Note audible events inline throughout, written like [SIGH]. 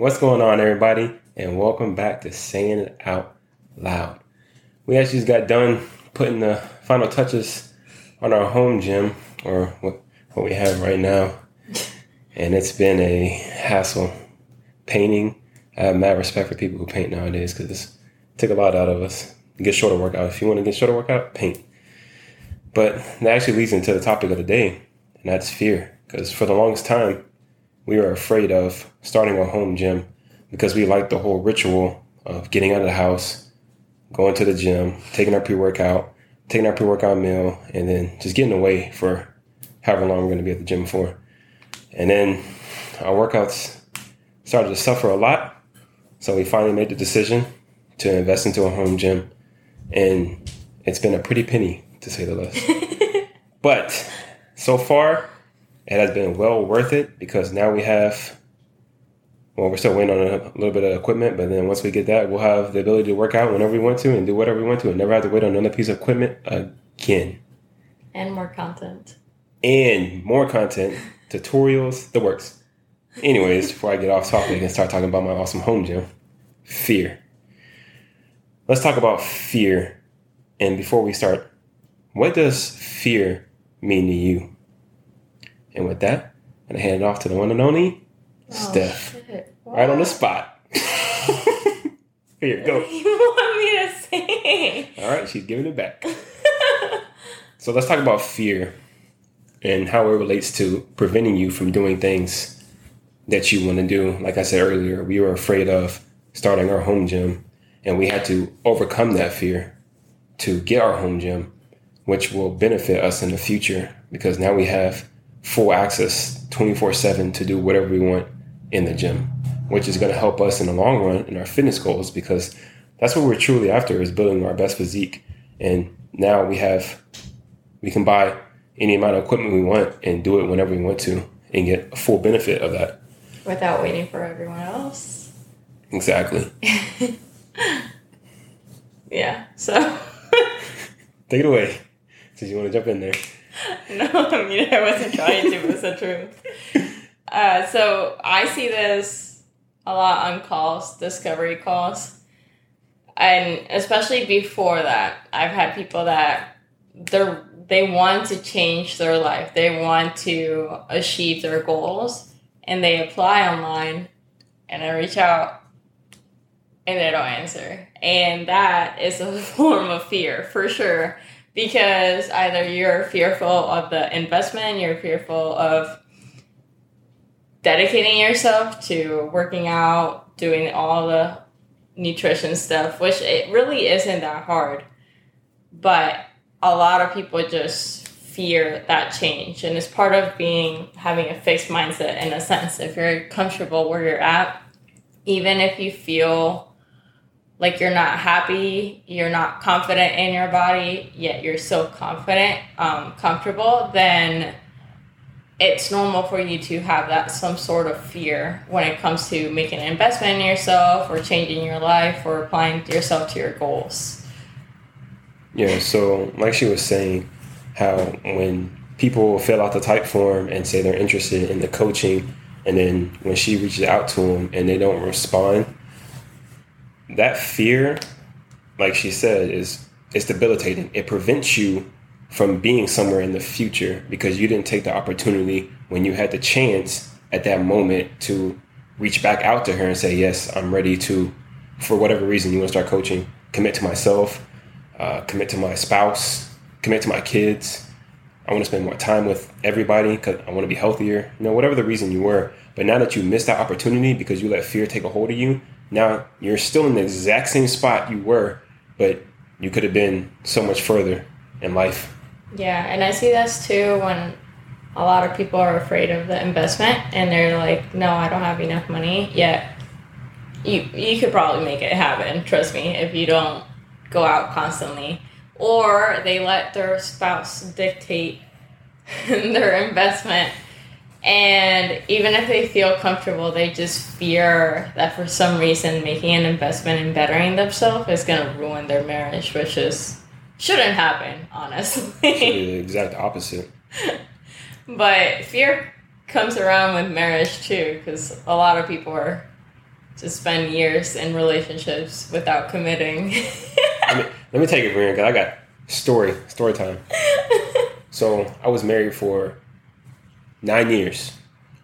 What's going on, everybody? And welcome back to Saying It Out Loud. We actually just got done putting the final touches on our home gym, or what, what we have right now. And it's been a hassle painting. I have mad respect for people who paint nowadays because it took a lot out of us. Get shorter workout. If you want to get shorter workout, paint. But that actually leads into the topic of the day, and that's fear. Because for the longest time, we were afraid of starting a home gym because we liked the whole ritual of getting out of the house, going to the gym, taking our pre workout, taking our pre workout meal, and then just getting away for however long we're going to be at the gym for. And then our workouts started to suffer a lot. So we finally made the decision to invest into a home gym. And it's been a pretty penny, to say the least. [LAUGHS] but so far, it has been well worth it because now we have well we're still waiting on a little bit of equipment but then once we get that we'll have the ability to work out whenever we want to and do whatever we want to and never have to wait on another piece of equipment again. And more content. And more content tutorials the works. Anyways [LAUGHS] before i get off topic and start talking about my awesome home gym fear. Let's talk about fear. And before we start what does fear mean to you and with that, I'm gonna hand it off to the one and only oh, Steph. Right on the spot. [LAUGHS] Here, go. [LAUGHS] You want me to sing? All right, she's giving it back. [LAUGHS] so let's talk about fear and how it relates to preventing you from doing things that you want to do. Like I said earlier, we were afraid of starting our home gym, and we had to overcome that fear to get our home gym, which will benefit us in the future because now we have full access 24 7 to do whatever we want in the gym, which is going to help us in the long run in our fitness goals because that's what we're truly after is building our best physique. And now we have, we can buy any amount of equipment we want and do it whenever we want to and get a full benefit of that. Without waiting for everyone else. Exactly. [LAUGHS] yeah, so. Take it away. Since you want to jump in there. [LAUGHS] no, I mean, I wasn't trying to, but it's the truth. Uh, so I see this a lot on calls, discovery calls. And especially before that, I've had people that they're they want to change their life. They want to achieve their goals and they apply online and I reach out and they don't answer. And that is a [LAUGHS] form of fear for sure because either you're fearful of the investment, you're fearful of dedicating yourself to working out, doing all the nutrition stuff, which it really isn't that hard. But a lot of people just fear that change and it's part of being having a fixed mindset in a sense if you're comfortable where you're at even if you feel like you're not happy, you're not confident in your body, yet you're so confident, um, comfortable, then it's normal for you to have that some sort of fear when it comes to making an investment in yourself or changing your life or applying yourself to your goals. Yeah, so like she was saying, how when people fill out the Typeform and say they're interested in the coaching, and then when she reaches out to them and they don't respond, that fear, like she said, is is debilitating. It prevents you from being somewhere in the future because you didn't take the opportunity when you had the chance at that moment to reach back out to her and say, "Yes, I'm ready to." For whatever reason, you want to start coaching. Commit to myself. Uh, commit to my spouse. Commit to my kids. I want to spend more time with everybody because I want to be healthier. You know, whatever the reason you were. But now that you missed that opportunity because you let fear take a hold of you, now you're still in the exact same spot you were, but you could have been so much further in life. Yeah, and I see this too when a lot of people are afraid of the investment and they're like, "No, I don't have enough money." Yet you you could probably make it happen, trust me, if you don't go out constantly. Or they let their spouse dictate [LAUGHS] their investment and even if they feel comfortable, they just fear that for some reason making an investment in bettering themselves is going to ruin their marriage, which is shouldn't happen, honestly. [LAUGHS] the exact opposite. but fear comes around with marriage too, because a lot of people are to spend years in relationships without committing. let, me, [LAUGHS] let me take it, Brian, because I got story, story time. [LAUGHS] so I was married for nine years.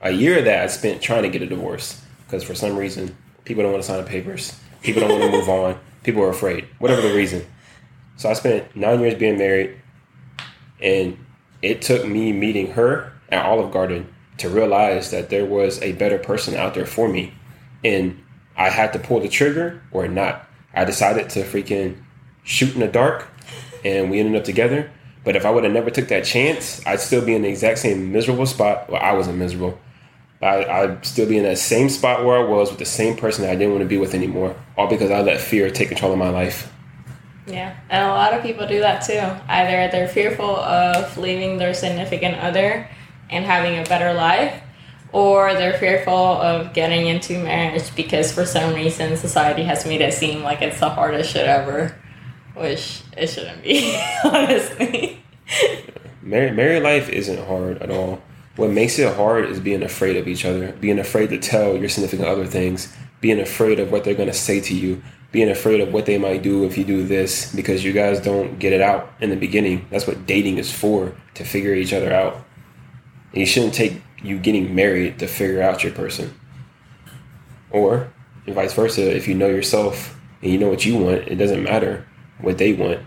A year of that I spent trying to get a divorce because for some reason people don't want to sign the papers. People don't want to move on. People are afraid, whatever the reason. So I spent nine years being married, and it took me meeting her at Olive Garden to realize that there was a better person out there for me. And I had to pull the trigger or not. I decided to freaking shoot in the dark, and we ended up together. But if I would have never took that chance, I'd still be in the exact same miserable spot. Well, I wasn't miserable. I, I'd still be in that same spot where I was with the same person that I didn't want to be with anymore, all because I let fear take control of my life. Yeah, and a lot of people do that too. Either they're fearful of leaving their significant other and having a better life, or they're fearful of getting into marriage because for some reason society has made it seem like it's the hardest shit ever, which it shouldn't be, [LAUGHS] honestly. Married, married life isn't hard at all. What makes it hard is being afraid of each other, being afraid to tell your significant other things, being afraid of what they're going to say to you, being afraid of what they might do if you do this because you guys don't get it out in the beginning. That's what dating is for, to figure each other out. And you shouldn't take you getting married to figure out your person. Or and vice versa, if you know yourself and you know what you want, it doesn't matter what they want.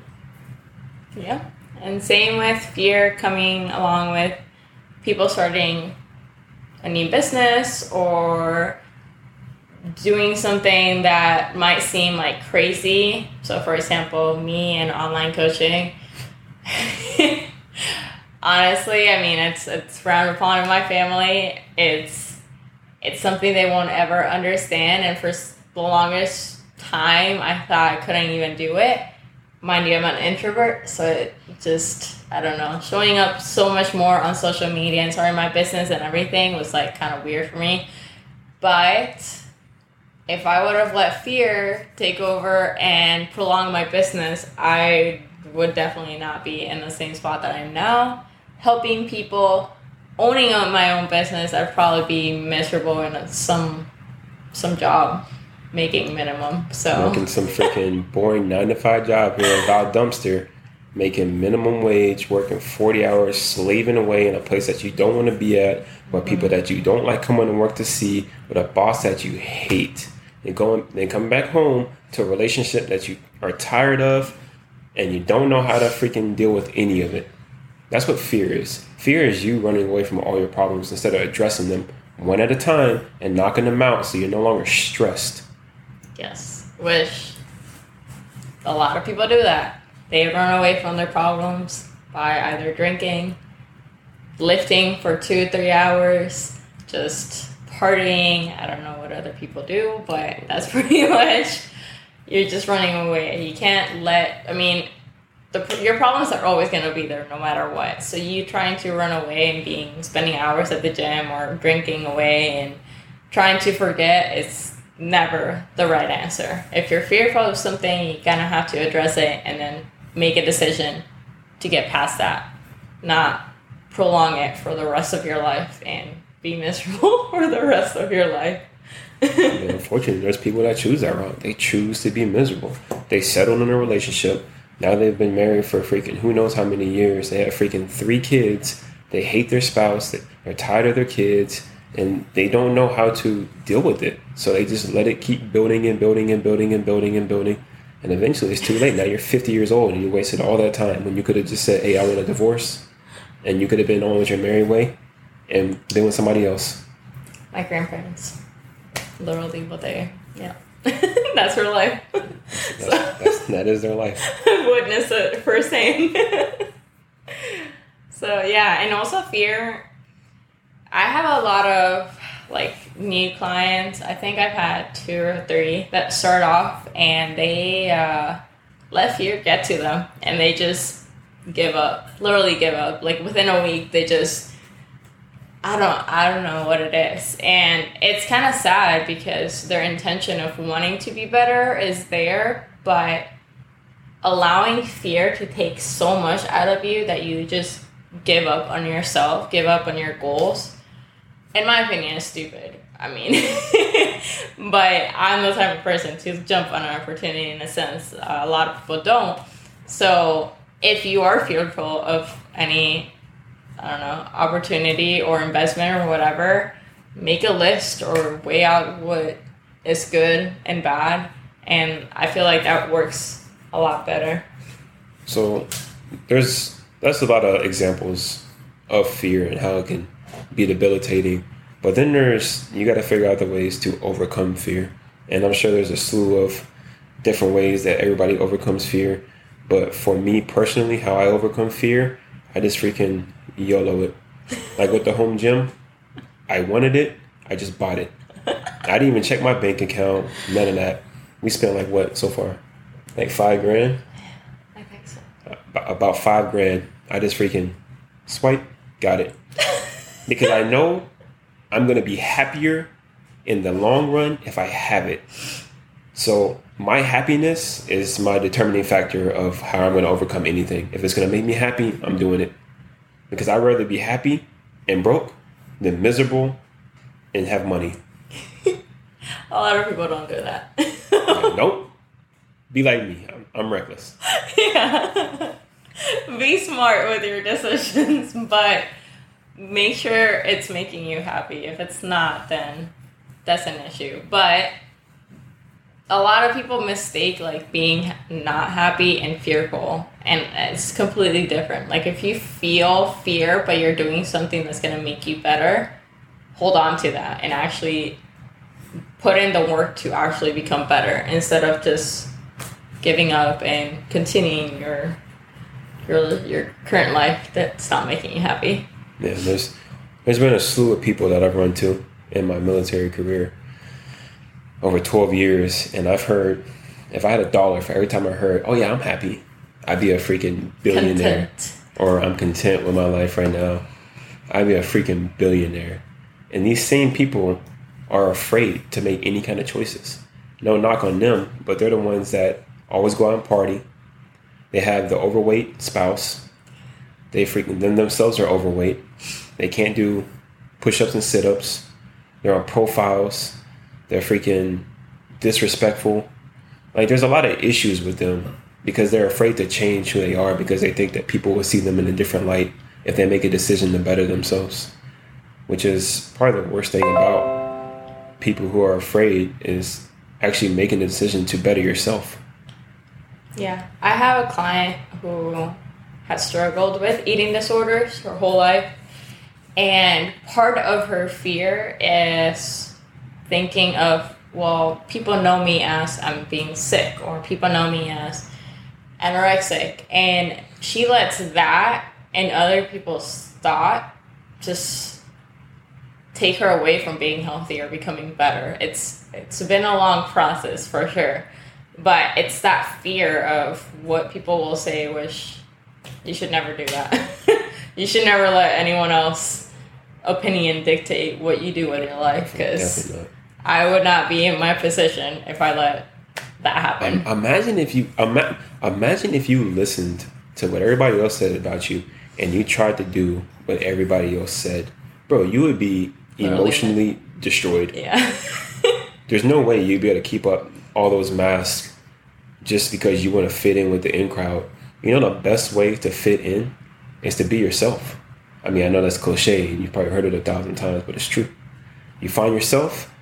Yeah. And same with fear coming along with people starting a new business or doing something that might seem like crazy. So, for example, me and online coaching. [LAUGHS] Honestly, I mean, it's it's frowned upon in my family. It's it's something they won't ever understand, and for the longest time, I thought I couldn't even do it. Mind you, I'm an introvert, so it just I don't know, showing up so much more on social media and starting my business and everything was like kind of weird for me. But if I would have let fear take over and prolong my business, I would definitely not be in the same spot that I'm now. Helping people, owning my own business, I'd probably be miserable in some some job making minimum. So working some freaking [LAUGHS] boring nine to five job here without dumpster making minimum wage, working 40 hours, slaving away in a place that you don't want to be at, with people that you don't like coming to work to see, with a boss that you hate. And going then coming back home to a relationship that you are tired of and you don't know how to freaking deal with any of it. That's what fear is. Fear is you running away from all your problems instead of addressing them one at a time and knocking them out so you're no longer stressed. Yes. Which a lot of people do that. They run away from their problems by either drinking, lifting for two, three hours, just partying. I don't know what other people do, but that's [LAUGHS] pretty much you're just running away. You can't let, I mean, the, your problems are always going to be there no matter what. So you trying to run away and being spending hours at the gym or drinking away and trying to forget it's never the right answer. If you're fearful of something, you're to have to address it and then make a decision to get past that, not prolong it for the rest of your life and be miserable [LAUGHS] for the rest of your life. unfortunately, there's people that choose that route. They choose to be miserable. They settle in a relationship. Now they've been married for freaking who knows how many years. They have freaking three kids. They hate their spouse. They're tired of their kids. And they don't know how to deal with it. So they just let it keep building and building and building and building and building. And eventually it's too late. Now you're 50 years old and you wasted all that time when you could have just said, hey, I want a divorce. And you could have been on with your married way and been with somebody else. My grandparents. Literally what they, yeah. [LAUGHS] that's her life. [LAUGHS] That's, so, that's, that is their life. [LAUGHS] Witness it firsthand. so yeah, and also fear. I have a lot of like new clients. I think I've had two or three that start off and they uh, let fear get to them and they just give up. Literally give up. Like within a week, they just I don't I don't know what it is. And it's kind of sad because their intention of wanting to be better is there, but allowing fear to take so much out of you that you just give up on yourself, give up on your goals in my opinion, is stupid. I mean, [LAUGHS] but I'm the type of person to jump on an opportunity in a sense. Uh, a lot of people don't. So if you are fearful of any, I don't know, opportunity or investment or whatever, make a list or weigh out what is good and bad. And I feel like that works a lot better. So there's that's a lot of examples of fear and how it can be debilitating. But then there's you got to figure out the ways to overcome fear, and I'm sure there's a slew of different ways that everybody overcomes fear. But for me personally, how I overcome fear, I just freaking YOLO it. Like with the home gym, I wanted it, I just bought it. I didn't even check my bank account, none of that. We spent like what so far? Like five grand? I think so. about five grand. I just freaking swipe, got it. Because I know I'm gonna be happier in the long run if I have it. So my happiness is my determining factor of how I'm gonna overcome anything. If it's gonna make me happy, I'm doing it. Because I'd rather be happy and broke than miserable and have money. A lot of people don't do that. Like, [LAUGHS] nope. Be like me. I'm, I'm reckless. [LAUGHS] yeah. [LAUGHS] Be smart with your decisions, but make sure it's making you happy. If it's not, then that's an issue. But a lot of people mistake like being not happy and fearful, and it's completely different. Like if you feel fear, but you're doing something that's gonna make you better, hold on to that and actually put in the work to actually become better instead of just giving up and continuing your your your current life that's not making you happy. Yeah, there's there's been a slew of people that I've run to in my military career over 12 years, and I've heard if I had a dollar for every time I heard, "Oh yeah, I'm happy," I'd be a freaking billionaire, Content. or I'm content with my life right now. I'd be a freaking billionaire. And these same people are afraid to make any kind of choices. No knock on them, but they're the ones that always go out and party. They have the overweight spouse. They freaking them themselves are overweight. They can't do push-ups and sit-ups. They're on profiles. They're freaking disrespectful. Like there's a lot of issues with them because they're afraid to change who they are because they think that people will see them in a different light if they make a decision to better themselves. Which is probably the worst thing about people who are afraid is actually making the decision to better yourself. Yeah, I have a client who has struggled with eating disorders her whole life, and part of her fear is thinking of, well, people know me as I'm being sick, or people know me as anorexic, and she lets that and other people's thought just take her away from being healthy or becoming better. It's it's been a long process for sure. But it's that fear of what people will say which you should never do that [LAUGHS] you should never let anyone else opinion dictate what you do in your life because i would not be in my position if i let that happen Im- Imagine if you ima- imagine if you listened to what everybody else said about you and you tried to do what everybody else said, bro. You would be Literally. emotionally destroyed. yeah [LAUGHS] There's no way you'd be able to keep up all those masks just because you want to fit in with the in crowd. You know the best way to fit in is to be yourself. I mean, I know that's cliche. and You've probably heard it a thousand times, but it's true. You find yourself,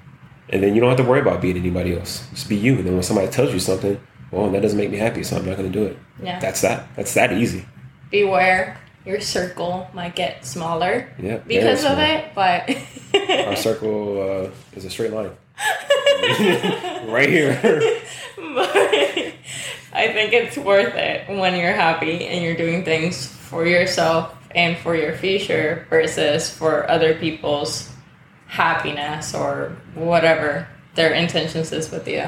and then you don't have to worry about being anybody else. Just be you. And then when somebody tells you something, well, that doesn't make me happy, so I'm not going to do it. yeah That's that. That's that easy. beware your circle might get smaller Yeah. because of it but. Our circle uh, is a straight line. [LAUGHS] [LAUGHS] right here. [LAUGHS] but I think it's worth it when you're happy and you're doing things for yourself and for your future versus for other people's happiness or whatever their intentions is with you.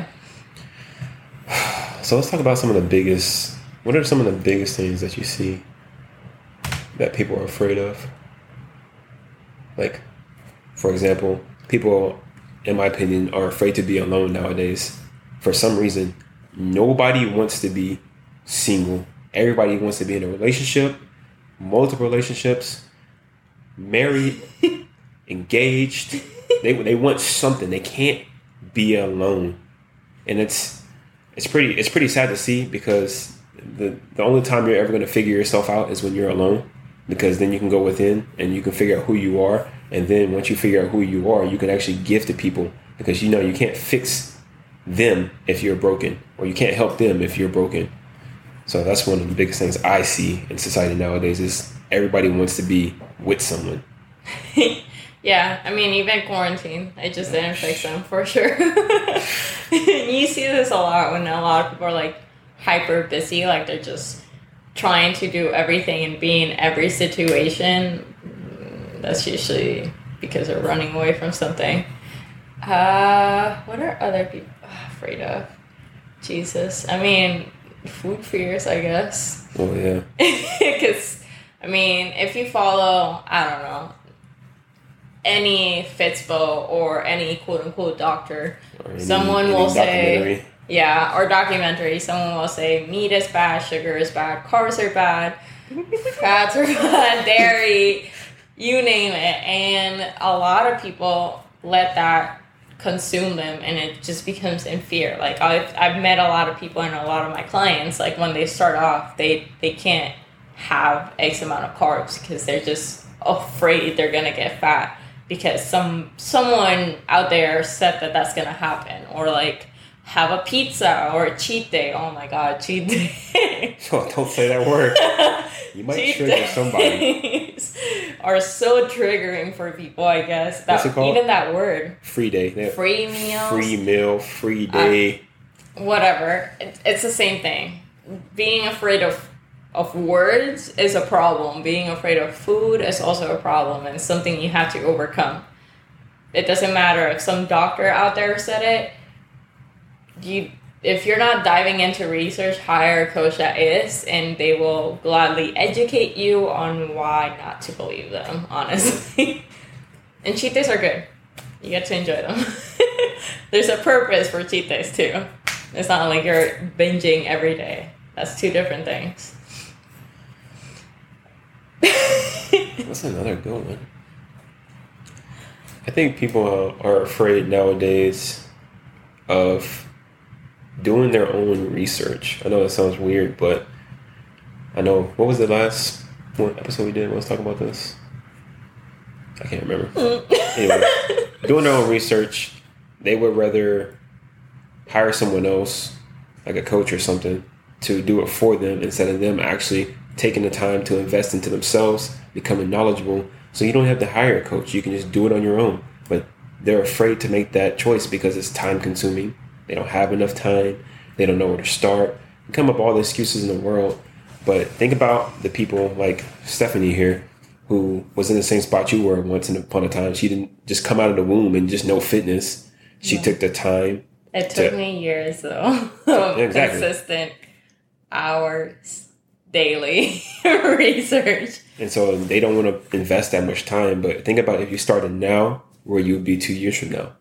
So let's talk about some of the biggest. What are some of the biggest things that you see that people are afraid of? Like, for example, people, in my opinion, are afraid to be alone nowadays. For some reason, nobody wants to be single. Everybody wants to be in a relationship, multiple relationships, married, [LAUGHS] engaged. They they want something. They can't be alone, and it's it's pretty it's pretty sad to see because the the only time you're ever going to figure yourself out is when you're alone because then you can go within and you can figure out who you are and then once you figure out who you are you can actually give to people because you know you can't fix them if you're broken or you can't help them if you're broken so that's one of the biggest things i see in society nowadays is everybody wants to be with someone [LAUGHS] yeah, I mean, even quarantine, I just didn't fix them for sure. [LAUGHS] you see this a lot when a lot of people are like hyper busy, like they're just trying to do everything and be in every situation. That's usually because they're running away from something. Uh, what are other people afraid of? Jesus, I mean, food fears, I guess. oh yeah [LAUGHS] Because, I mean, if you follow, I don't know, any Fitspo or any quote unquote doctor, any- Someone any will say- yeah, or documentary, someone will say meat is bad, sugar is bad, carbs are bad, [LAUGHS] fats are bad, dairy, you name it. And a lot of people let that consume them and it just becomes in fear. Like I've, I've met a lot of people and a lot of my clients, like when they start off, they, they can't have X amount of carbs because they're just afraid they're gonna get fat because some someone out there said that that's gonna happen or like have a pizza or a cheat day. Oh my god, cheat day. [LAUGHS] Oh, don't say that word you might Cheat trigger somebody [LAUGHS] are so triggering for people, I guess. That What's it called? even that word. free day have Free meals. free meal free day uh, whatever. It, it's the same thing. Being afraid of of words is a problem. Being afraid of food is also a problem and something you have to overcome. It doesn't matter if some doctor out there said it. You if you're not diving into research, hire coach that is, and they will gladly educate you on why not to believe them, honestly. [LAUGHS] and cheat days are good. You get to enjoy them. [LAUGHS] There's a purpose for cheat days too. It's not like you're binging every day. That's two different things. [LAUGHS] That's another good one. I think people are afraid nowadays of doing their own research. I know that sounds weird, but I know what was the last one episode we did? Let's talk about this. I can't remember. [LAUGHS] Mm. anyway, [LAUGHS] doing their own research, they would rather hire someone else, like a coach or something, to do it for them instead of them actually taking the time to invest into themselves, becoming knowledgeable. So you don't have to hire a coach. You can just do it on your own. But they're afraid to make that choice because it's time consuming. They don't have enough time. They don't know where to start. You come up with all the excuses in the world. But think about the people like Stephanie here, who was in the same spot you were once upon a time. She didn't just come out of the womb and just know fitness. She took the time. It took To- me years though. [LAUGHS] of exactly. Consistent hours daily [LAUGHS] research. And so they don't want to invest that much time. But think about if you started now, where you would be two years from now.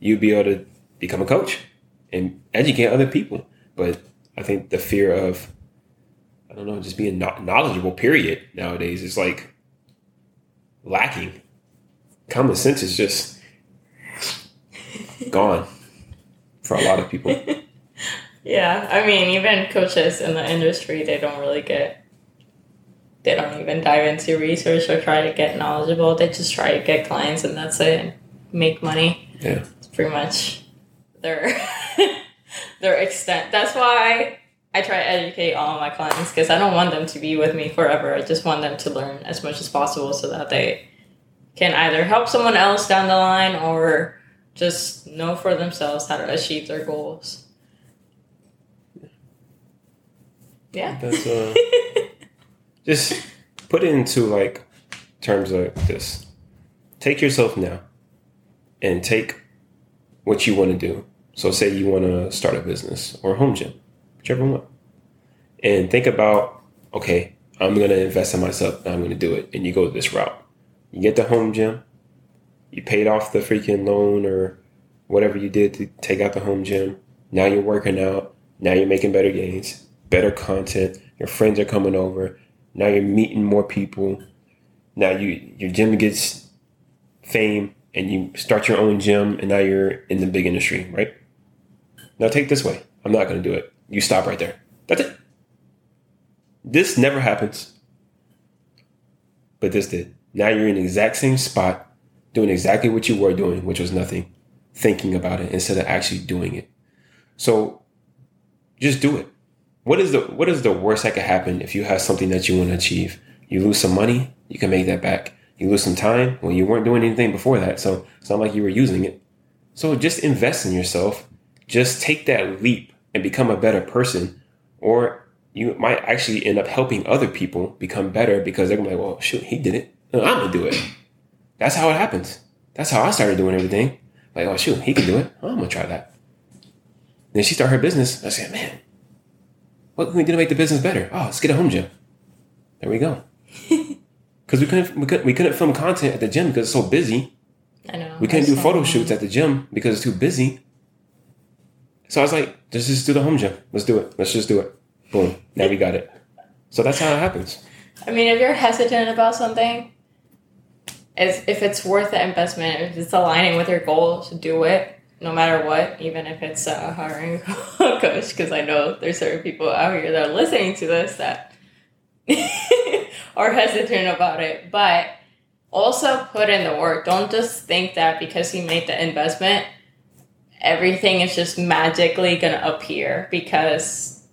You'd be able to become a coach and educate other people. But I think the fear of, I don't know, just being kno- knowledgeable, period, nowadays is like lacking. Common sense is just [LAUGHS] gone for a lot of people. [LAUGHS] Yeah, I mean, even coaches in the industry, they don't really get, they don't even dive into research or try to get knowledgeable. They just try to get clients and that's it, make money. Yeah. It's pretty much their [LAUGHS] their extent. That's why I try to educate all my clients because I don't want them to be with me forever. I just want them to learn as much as possible so that they can either help someone else down the line or just know for themselves how to achieve their goals. Yeah. That's uh, [LAUGHS] just put it into like terms like this. Take yourself now and take what you want to do. So say you want to start a business or a home gym, whichever one. And think about, okay, I'm gonna invest in myself I'm gonna do it. And you go this route. You get the home gym, you paid off the freaking loan or whatever you did to take out the home gym. Now you're working out. Now you're making better gains, better content. Your friends are coming over. Now you're meeting more people. Now you your gym gets fame and you start your own gym and now you're in the big industry, right? Now take this way. I'm not going to do it. You stop right there. That's it. This never happens. But this did. Now you're in the exact same spot, doing exactly what you were doing, which was nothing, thinking about it instead of actually doing it. So just do it. What is the what is the worst that could happen if you have something that you want to achieve? You lose some money, you can make that back. You lose some time well, you weren't doing anything before that, so it's not like you were using it. So just invest in yourself. Just take that leap and become a better person, or you might actually end up helping other people become better because they're gonna be like, well, shoot, he did it. I'm gonna do it. That's how it happens. That's how I started doing everything. Like, oh shoot, he can do it. Oh, I'm gonna try that. then she started her business. I said, man, what can we do to make the business better? Oh, let's get a home gym. There we go. [LAUGHS] Because we couldn't, we couldn't we couldn't film content at the gym because it's so busy. I know. We couldn't do photo shoots at the gym because it's too busy. So I was like, let's just do the home gym. Let's do it. Let's just do it. Boom. Now we got it. So that's how it happens. I mean, if you're hesitant about something, if, if it's worth the investment, if it's aligning with your goals, do it no matter what, even if it's hiring a [LAUGHS] coach. Because I know there's certain people out here that are listening to this that [LAUGHS] are hesitant about it. But also put in the work. Don't just think that because you made the investment, everything is just magically going to appear because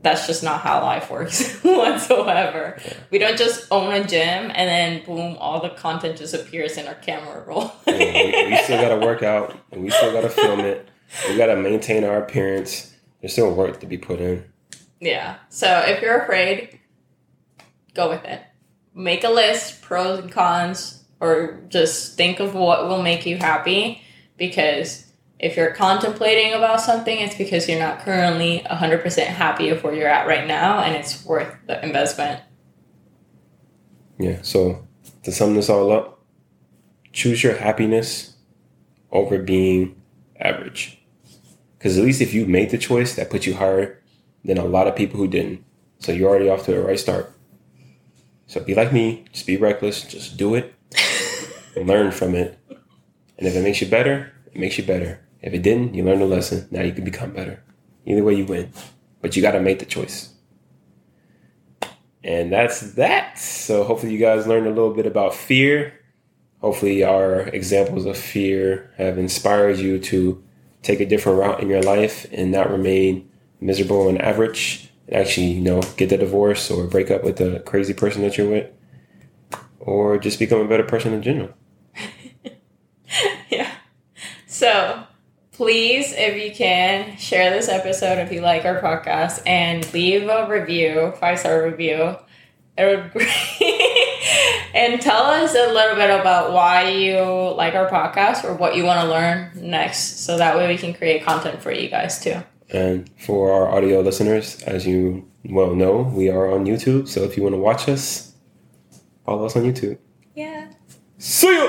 that's just not how life works [LAUGHS] whatsoever. Yeah. We don't just own a gym and then boom, all the content just appears in our camera roll. yeah, we, we, still got to work out and we still got to film it. We got to maintain our appearance. There's still work to be put in. Yeah. So if you're afraid, go with it. Make a list, pros and cons, or just think of what will make you happy because if you're contemplating about something, it's because you're not currently 100% happy of where you're at right now and it's worth the investment. Yeah, so to sum this all up, choose your happiness over being average. Because at least if you made the choice, that puts you higher than a lot of people who didn't. So you're already off to a right start. So be like me, just be reckless, just do it, [LAUGHS] learn from it. And if it makes you better, it makes you better. If it didn't, you learned a lesson. Now you can become better. Either way, you win. But you got to make the choice. And that's that. So hopefully, you guys learned a little bit about fear. Hopefully, our examples of fear have inspired you to take a different route in your life and not remain miserable and average. And actually, you know, get the divorce or break up with the crazy person that you're with, or just become a better person in general. [LAUGHS] yeah. So please, if you can, share this episode if you like our podcast and leave a review, five star review. It would [LAUGHS] great. and tell us a little bit about why you like our podcast or what you want to learn next, so that way we can create content for you guys too. And for our audio listeners, as you well know, we are on YouTube. So if you want to watch us, follow us on YouTube. Yeah. See ya.